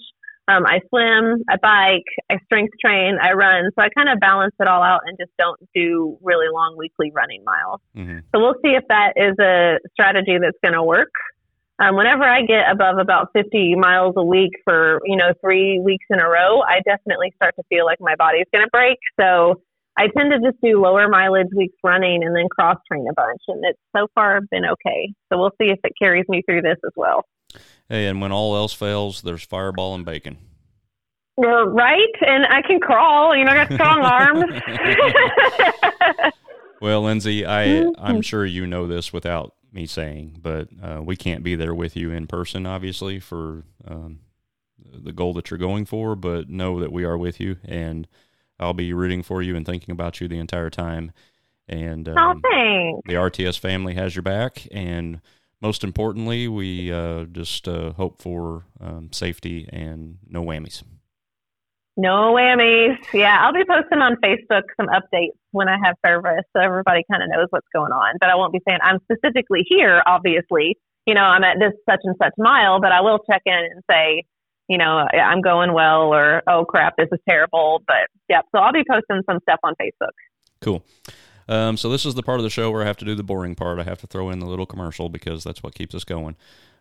Um, I swim, I bike, I strength train, I run. So I kind of balance it all out and just don't do really long weekly running miles. Mm-hmm. So we'll see if that is a strategy that's going to work. Um, whenever I get above about 50 miles a week for, you know, three weeks in a row, I definitely start to feel like my body's going to break. So I tend to just do lower mileage weeks running and then cross train a bunch, and it's so far been okay. So we'll see if it carries me through this as well. Hey, and when all else fails, there's fireball and bacon. You're right, and I can crawl. You know, I got strong arms. well, Lindsay, I I'm sure you know this without me saying, but uh, we can't be there with you in person, obviously, for um, the goal that you're going for. But know that we are with you, and I'll be rooting for you and thinking about you the entire time. And oh, um, oh, the RTS family has your back. And most importantly, we uh, just uh, hope for um, safety and no whammies. No whammies. Yeah, I'll be posting on Facebook some updates when I have service so everybody kind of knows what's going on. But I won't be saying I'm specifically here, obviously. You know, I'm at this such and such mile, but I will check in and say, you know, I'm going well or, oh crap, this is terrible. But yeah, so I'll be posting some stuff on Facebook. Cool. Um, so this is the part of the show where I have to do the boring part. I have to throw in the little commercial because that's what keeps us going.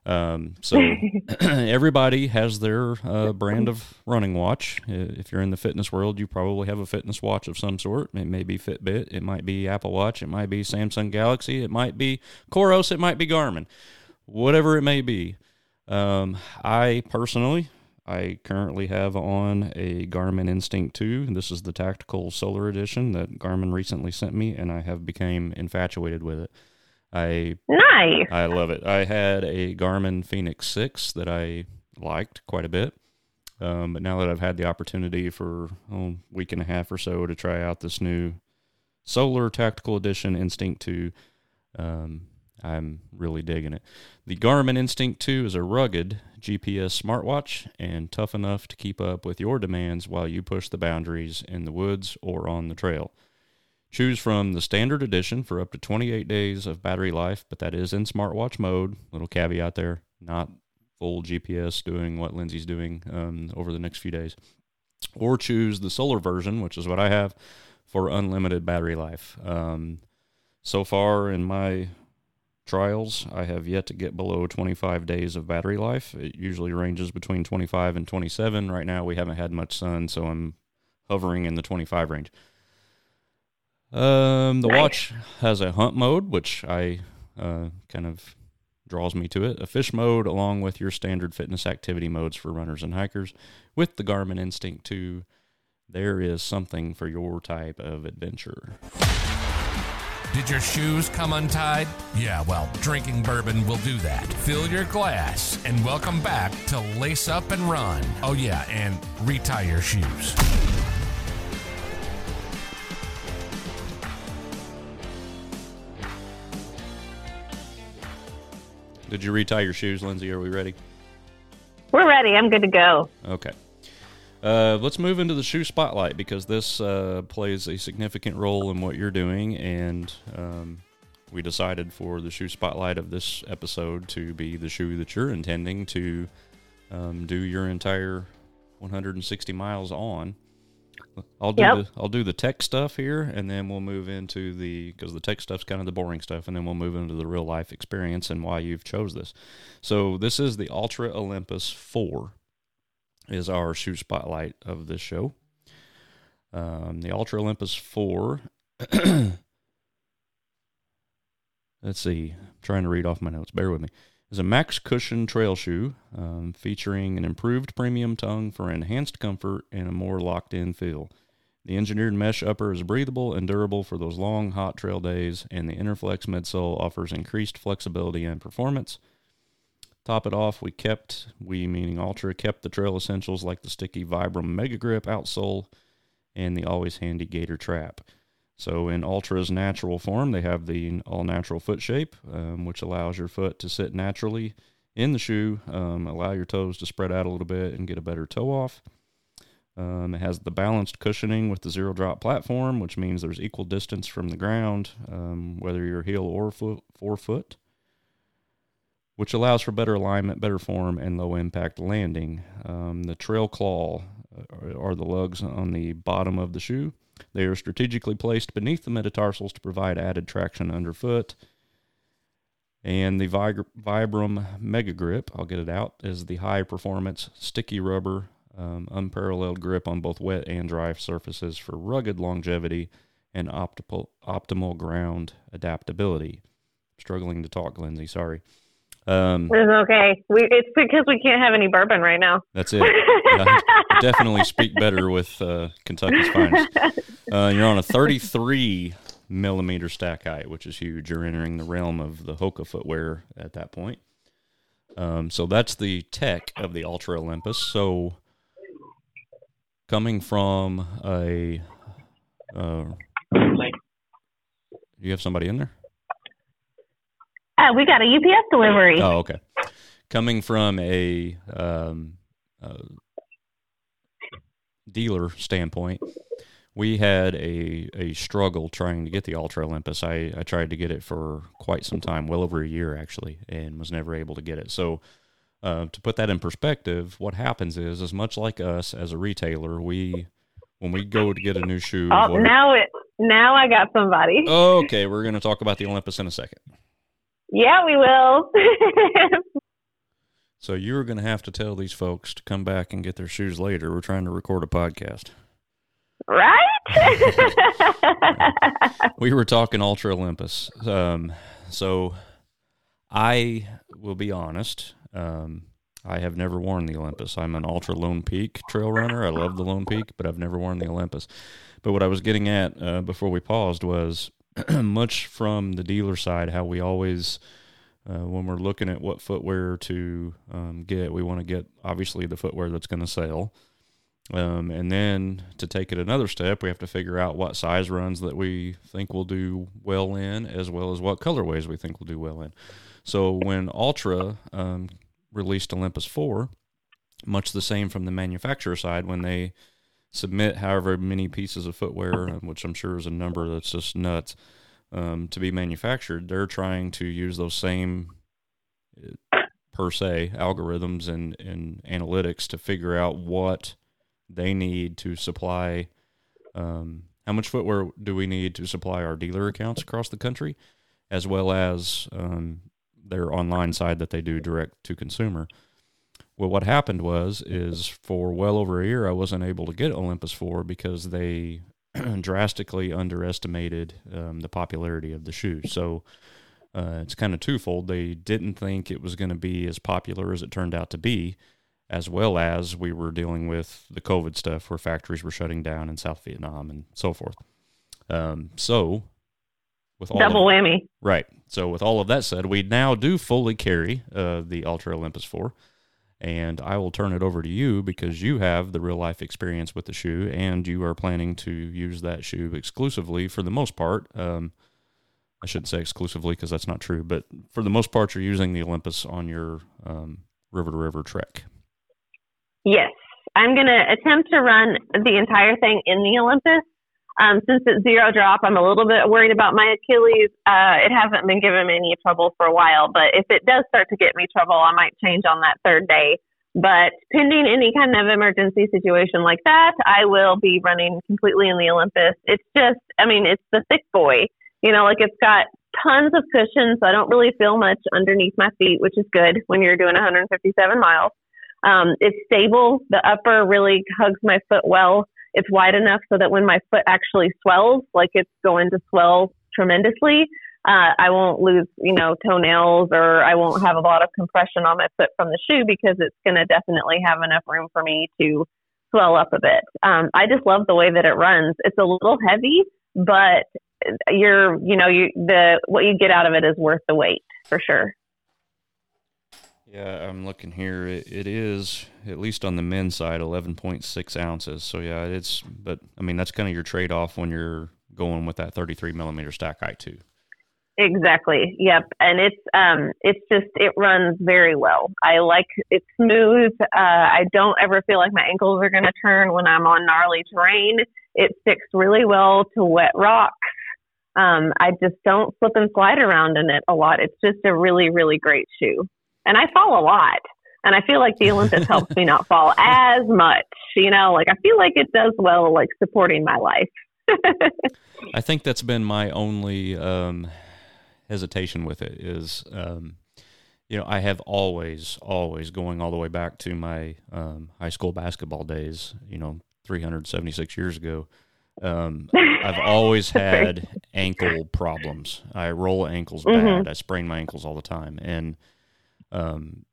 Um, so everybody has their uh, brand of running watch. If you're in the fitness world, you probably have a fitness watch of some sort. It may be Fitbit, it might be Apple Watch, it might be Samsung Galaxy, it might be Coros, it might be Garmin, whatever it may be. Um, I personally I currently have on a Garmin Instinct 2. This is the Tactical Solar Edition that Garmin recently sent me, and I have become infatuated with it. I nice. I love it. I had a Garmin Fenix 6 that I liked quite a bit. Um, but now that I've had the opportunity for oh, a week and a half or so to try out this new Solar Tactical Edition Instinct 2, um, I'm really digging it. The Garmin Instinct 2 is a rugged GPS smartwatch and tough enough to keep up with your demands while you push the boundaries in the woods or on the trail. Choose from the standard edition for up to 28 days of battery life, but that is in smartwatch mode. Little caveat there, not full GPS doing what Lindsay's doing um, over the next few days. Or choose the solar version, which is what I have, for unlimited battery life. Um, so far in my trials, I have yet to get below 25 days of battery life. It usually ranges between 25 and 27. Right now, we haven't had much sun, so I'm hovering in the 25 range. Um, the Nice. watch has a hunt mode, which I uh, kind of draws me to it. A fish mode, along with your standard fitness activity modes for runners and hikers. With the Garmin Instinct 2, there is something for your type of adventure. Did your shoes come untied? Yeah, well, drinking bourbon will do that. Fill your glass and welcome back to Lace Up and Run. Oh, yeah, and retie your shoes. Did you retie your shoes, Lindsay? Are we ready? We're ready. I'm good to go. Okay. Uh, let's move into the shoe spotlight because this uh, plays a significant role in what you're doing, and um, we decided for the shoe spotlight of this episode to be the shoe that you're intending to um, do your entire 160 miles on. I'll do Yep. the I'll do the tech stuff here, and then we'll move into the because the tech stuff's kind of the boring stuff, and then we'll move into the real life experience and why you've chose this. So this is the Altra Olympus Four is our shoe spotlight of this show. Um, the Altra Olympus 4. Let's see. I'm trying to read off my notes. Bear with me. Is a max cushion trail shoe um, featuring an improved premium tongue for enhanced comfort and a more locked in feel. The engineered mesh upper is breathable and durable for those long, hot trail days, and the InnerFlex midsole offers increased flexibility and performance. Top it off, we kept, we meaning Altra, kept the trail essentials like the sticky Vibram Mega Grip outsole and the always handy Gaiter Trap. So in Altra's natural form, they have the all natural foot shape, um, which allows your foot to sit naturally in the shoe, um, allow your toes to spread out a little bit and get a better toe off. Um, it has the balanced cushioning with the zero drop platform, which means there's equal distance from the ground, um, whether you're heel or foot, forefoot which allows for better alignment, better form, and low impact landing. Um, the trail claw uh, are the lugs on the bottom of the shoe. They are strategically placed beneath the metatarsals to provide added traction underfoot. And the Vibram Mega Grip, I'll get it out, is the high performance sticky rubber, um, unparalleled grip on both wet and dry surfaces for rugged longevity and optimal, optimal ground adaptability. Struggling to talk, Lindsay, sorry. Um, It's okay. We, it's because we can't have any bourbon right now. that's it. I definitely speak better with uh, Kentucky's finest. Uh, you're on a 33 millimeter stack height, which is huge. You're entering the realm of the Hoka footwear at that point. Um, so that's the tech of the Altra Olympus. So coming from a, uh, do you have somebody in there? Uh, we got a UPS delivery. Oh, okay. Coming from a um, uh, dealer standpoint, we had a, a struggle trying to get the Altra Olympus. I, I tried to get it for quite some time, well over a year actually, and was never able to get it. So, uh, to put that in perspective, what happens is, as much like us as a retailer, we when we go to get a new shoe. oh, now it. Now I got somebody. okay, we're going to talk about the Olympus in a second. Yeah, we will. So you're going to have to tell these folks to come back and get their shoes later. We're trying to record a podcast. right? We were talking Altra Olympus. Um, so I will be honest. Um, I have never worn the Olympus. I'm an Altra Lone Peak trail runner. I love the Lone Peak, but I've never worn the Olympus. But what I was getting at uh, before we paused was much from the dealer side, how we always, uh, when we're looking at what footwear to um, get, we want to get obviously the footwear that's going to sell. Um, and then to take it another step, we have to figure out what size runs that we think will do well in, as well as what colorways we think will do well in. So when Altra um, released Olympus 4, much the same from the manufacturer side, when they submit however many pieces of footwear, which I'm sure is a number that's just nuts, um, to be manufactured, they're trying to use those same uh, per se algorithms and, and analytics to figure out what they need to supply um, how much footwear do we need to supply our dealer accounts across the country as well as um, their online side that they do direct to consumer well what happened was is for well over a year i wasn't able to get olympus 4 because they drastically underestimated um, the popularity of the shoe so uh, it's kind of twofold they didn't think it was going to be as popular as it turned out to be as well as we were dealing with the COVID stuff where factories were shutting down in South Vietnam and so forth. Um, so, with all double of, whammy, right? So, with all of that said, we now do fully carry uh, the Altra Olympus Four, and I will turn it over to you because you have the real life experience with the shoe, and you are planning to use that shoe exclusively for the most part. Um, I shouldn't say exclusively because that's not true, but for the most part, you're using the Olympus on your um, river to river trek. Yes, I'm going to attempt to run the entire thing in the Olympus. Um, since it's zero drop, I'm a little bit worried about my Achilles. Uh, it hasn't been giving me any trouble for a while, but if it does start to get me trouble, I might change on that third day. But pending any kind of emergency situation like that, I will be running completely in the Olympus. It's just, I mean, it's the thick boy. You know, like it's got tons of cushion, so I don't really feel much underneath my feet, which is good when you're doing 157 miles. Um, it's stable. The upper really hugs my foot well. It's wide enough so that when my foot actually swells, like it's going to swell tremendously, uh, I won't lose, you know, toenails or I won't have a lot of compression on my foot from the shoe because it's going to definitely have enough room for me to swell up a bit. Um, I just love the way that it runs. It's a little heavy, but you're, you know, you the what you get out of it is worth the weight for sure. Yeah, I'm looking here. It, it is at least on the men's side, 11.6 ounces. So yeah, it's. But I mean, that's kind of your trade off when you're going with that 33 millimeter stack height too. Exactly. Yep. And it's um it's just it runs very well. I like it's smooth. Uh, I don't ever feel like my ankles are going to turn when I'm on gnarly terrain. It sticks really well to wet rocks. Um, I just don't slip and slide around in it a lot. It's just a really really great shoe and I fall a lot. And I feel like the Olympus helps me not fall as much. You know, like I feel like it does well, like supporting my life. I think that's been my only um, hesitation with it is, um, you know, I have always, always going all the way back to my um, high school basketball days, you know, 376 years ago. Um, I've always had ankle problems. I roll ankles bad. Mm-hmm. I sprain my ankles all the time. And, um,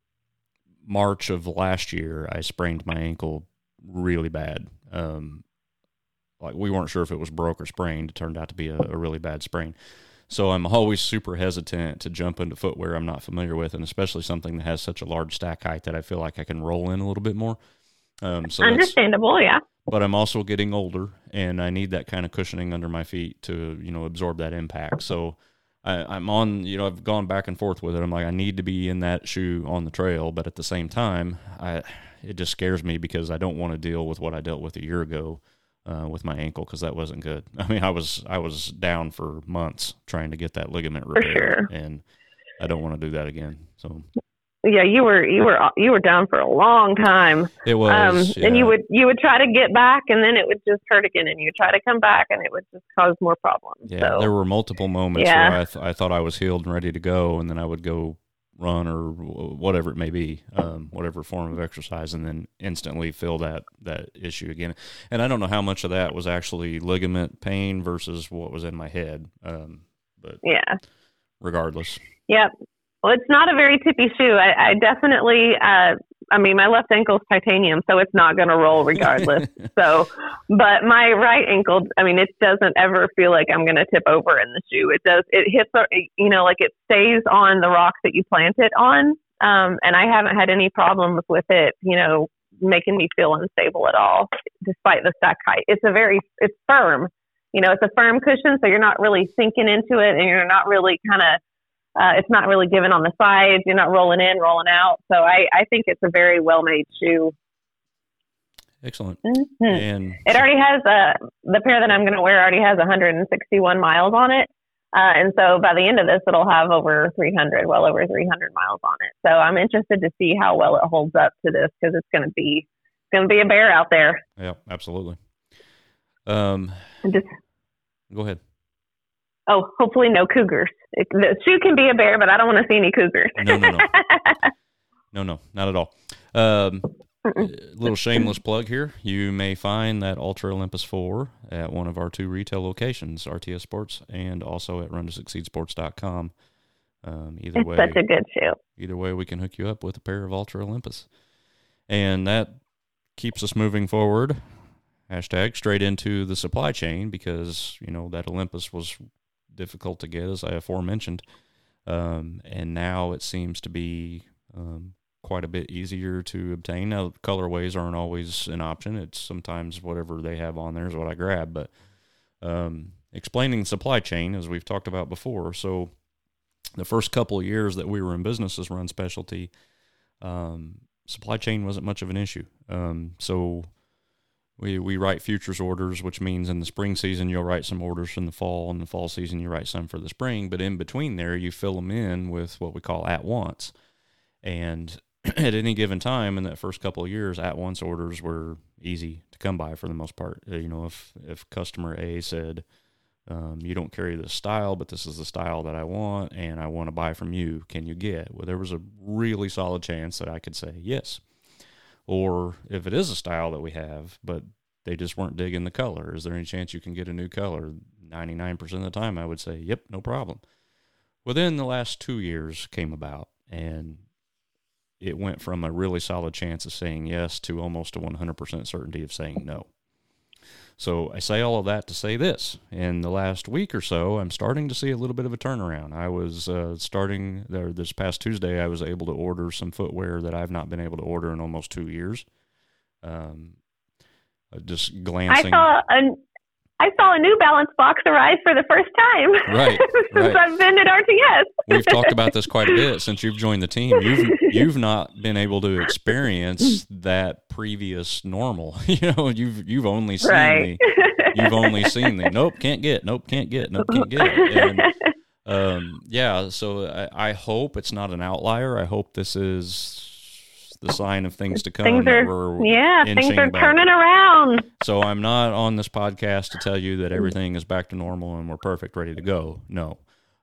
March of last year, I sprained my ankle really bad. Um, like we weren't sure if it was broke or sprained. It turned out to be a, a, really bad sprain. So I'm always super hesitant to jump into footwear I'm not familiar with, and especially something that has such a large stack height that I feel like I can roll in a little bit more. Um, so understandable, yeah. But I'm also getting older, and I need that kind of cushioning under my feet to you know absorb that impact. So I, am on, you know, I've gone back and forth with it. I'm like, I need to be in that shoe on the trail, but at the same time, I it just scares me because I don't want to deal with what I dealt with a year ago uh, with my ankle because that wasn't good. I mean, I was I was down for months trying to get that ligament repaired, sure. and I don't want to do that again. So yeah, you were you were you were down for a long time. It was, um, yeah. and you would you would try to get back, and then it would just hurt again, and you try to come back, and it would just cause more problems. Yeah, so, there were multiple moments yeah. where I, th- I thought I was healed and ready to go, and then I would go run or whatever it may be, um, whatever form of exercise, and then instantly feel that that issue again. And I don't know how much of that was actually ligament pain versus what was in my head. Um, but yeah, regardless. Yep. Well, it's not a very tippy shoe. I, I definitely, uh, I mean, my left ankle's titanium, so it's not going to roll regardless. so, but my right ankle, I mean, it doesn't ever feel like I'm going to tip over in the shoe. It does, it hits, you know, like it stays on the rock that you plant it on. Um, and I haven't had any problems with it, you know, making me feel unstable at all, despite the stack height. It's a very it's firm. You know, it's a firm cushion, so you're not really sinking into it, and you're not really kind of uh, it's not really given on the sides. You're not rolling in, rolling out. So I, I think it's a very well made shoe. Excellent. Mm-hmm. And It already has uh, the pair that I'm going to wear already has 161 miles on it. Uh, and so by the end of this, it'll have over 300, well over 300 miles on it. So I'm interested to see how well it holds up to this because it's going to be going to be a bear out there. yeah, absolutely. Um, just go ahead. Oh, hopefully no cougars. It, the shoe can be a bear, but I don't want to see any cougars. No, no, no. No, no, not at all. Um, little shameless plug here. You may find that Altra Olympus 4 at one of our two retail locations, RTS Sports, and also at runtosucceedsports.com. Um, either it's way, such a good shoe. either way, we can hook you up with a pair of Altra Olympus. And that keeps us moving forward. Hashtag straight into the supply chain because, you know, that Olympus was difficult to get, as I aforementioned. Um, and now it seems to be um, quite a bit easier to obtain. Now, colorways aren't always an option. It's sometimes whatever they have on there is what I grab. But um, explaining supply chain, as we've talked about before. So, the first couple of years that we were in business as Run Specialty, um, supply chain wasn't much of an issue. Um, so we we write futures orders, which means in the spring season you'll write some orders from the fall, and the fall season you write some for the spring. But in between there, you fill them in with what we call at once. And at any given time in that first couple of years, at once orders were easy to come by for the most part. Uh, You know, if if customer A said, um, you don't carry this style, but this is the style that I want, and I want to buy from you. Can you get? Well, there was a really solid chance that I could say yes. Or if it is a style that we have, but they just weren't digging the color, is there any chance you can get a new color? 99% of the time, I would say, yep, no problem. Well, then the last two years came about, and it went from a really solid chance of saying yes to almost a 100% certainty of saying no. So I say all of that to say this. In the last week or so, I'm starting to see a little bit of a turnaround. I was uh, starting there this past Tuesday. I was able to order some footwear that I've not been able to order in almost two years. Um, uh, just I glancing. saw a I saw a New Balance box arrive for the first time Right, since right. I've been at RTS. We've talked about this quite a bit since you've joined the team. You've you've not been able to experience that previous normal. You know, you've you've only seen right. the you've only seen the nope can't get nope can't get nope can't get and um yeah so I, I hope it's not an outlier i hope this is the sign of things to come things are yeah, things are back. turning around. so i'm not on this podcast to tell you that everything is back to normal and we're perfect ready to go no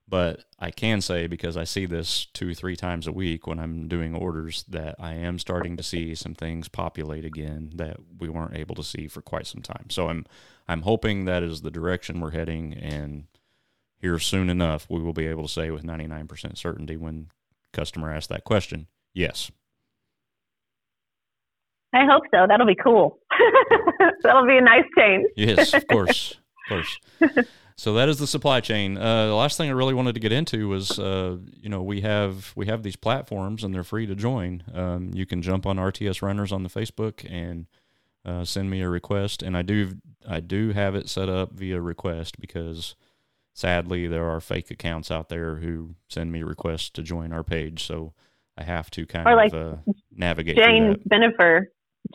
but i can say because i see this two three times a week when i'm doing orders that i am starting to see some things populate again that we weren't able to see for quite some time so i'm i'm hoping that is the direction we're heading and here soon enough we will be able to say with 99% certainty when customer asks that question yes I hope so. That'll be cool. That'll be a nice change. Yes, of course, of course. So that is the supply chain. Uh, the last thing I really wanted to get into was, uh, you know, we have we have these platforms and they're free to join. Um, you can jump on RTS Runners on the Facebook and uh, send me a request, and I do I do have it set up via request because sadly there are fake accounts out there who send me requests to join our page, so I have to kind Or of like uh, navigate Jane. Benifer.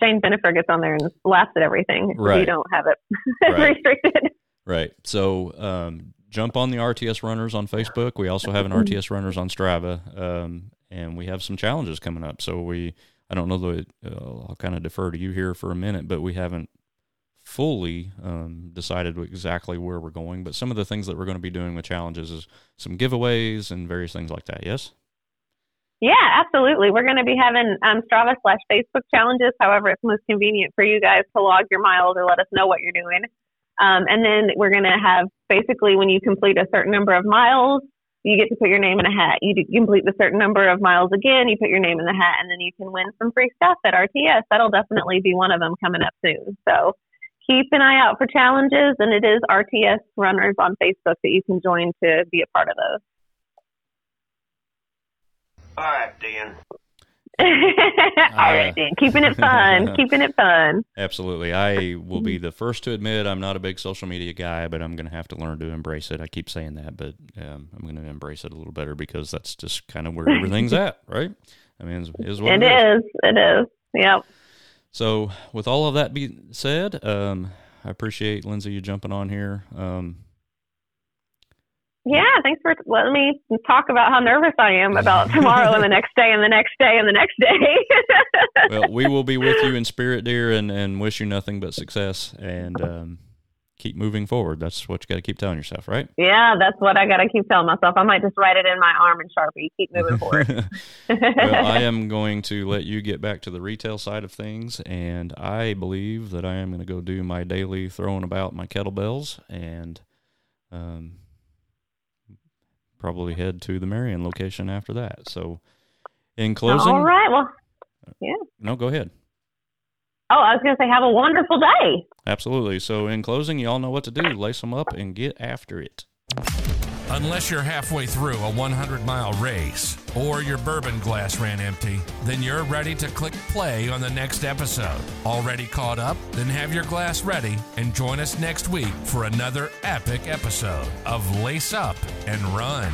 Jane Benifer gets on there and laughs at everything. Right. You don't have it Right. restricted. Right. So um, jump on the RTS Runners on Facebook. We also have an RTS Runners on Strava, um, and we have some challenges coming up. So we, I don't know that uh, I'll kind of defer to you here for a minute, but we haven't fully um, decided exactly where we're going. But some of the things that we're going to be doing with challenges is some giveaways and various things like that. Yes. Yeah, absolutely. We're going to be having um, Strava slash Facebook challenges. However, it's most convenient for you guys to log your miles or let us know what you're doing. Um, and then we're going to have basically when you complete a certain number of miles, you get to put your name in a hat. You complete a certain number of miles again, you put your name in the hat, and then you can win some free stuff at RTS. That'll definitely be one of them coming up soon. So keep an eye out for challenges, and it is RTS Runners on Facebook that you can join to be a part of those. All right, then. All right, then. Keeping it fun. keeping it fun. Absolutely. I will be the first to admit I'm not a big social media guy, but I'm going to have to learn to embrace it. I keep saying that, but um, I'm going to embrace it a little better because that's just kind of where everything's at, right? I mean, it's, it's what It it is. is. It is. Yep. So, with all of that being said, um, I appreciate Lindsay you jumping on here. Um, Yeah, thanks for letting me talk about how nervous I am about tomorrow and the next day and the next day and the next day. well, we will be with you in spirit, dear, and, and wish you nothing but success and um, keep moving forward. That's what you got to keep telling yourself, right? yeah, that's what I got to keep telling myself. I might just write it in my arm in Sharpie. Keep moving forward. well, I am going to let you get back to the retail side of things, and I believe that I am going to go do my daily throwing about my kettlebells and um, probably head to the Marion location after that. So, in closing, All right. Well, uh, yeah. no, go ahead. oh, I was going to say, have a wonderful day. Absolutely. So, in closing, you all know what to do. Lace them up and get after it. Unless you're halfway through a 100 mile race or your bourbon glass ran empty, then you're ready to click play on the next episode. Already caught up? Then have your glass ready and join us next week for another epic episode of Lace Up and Run.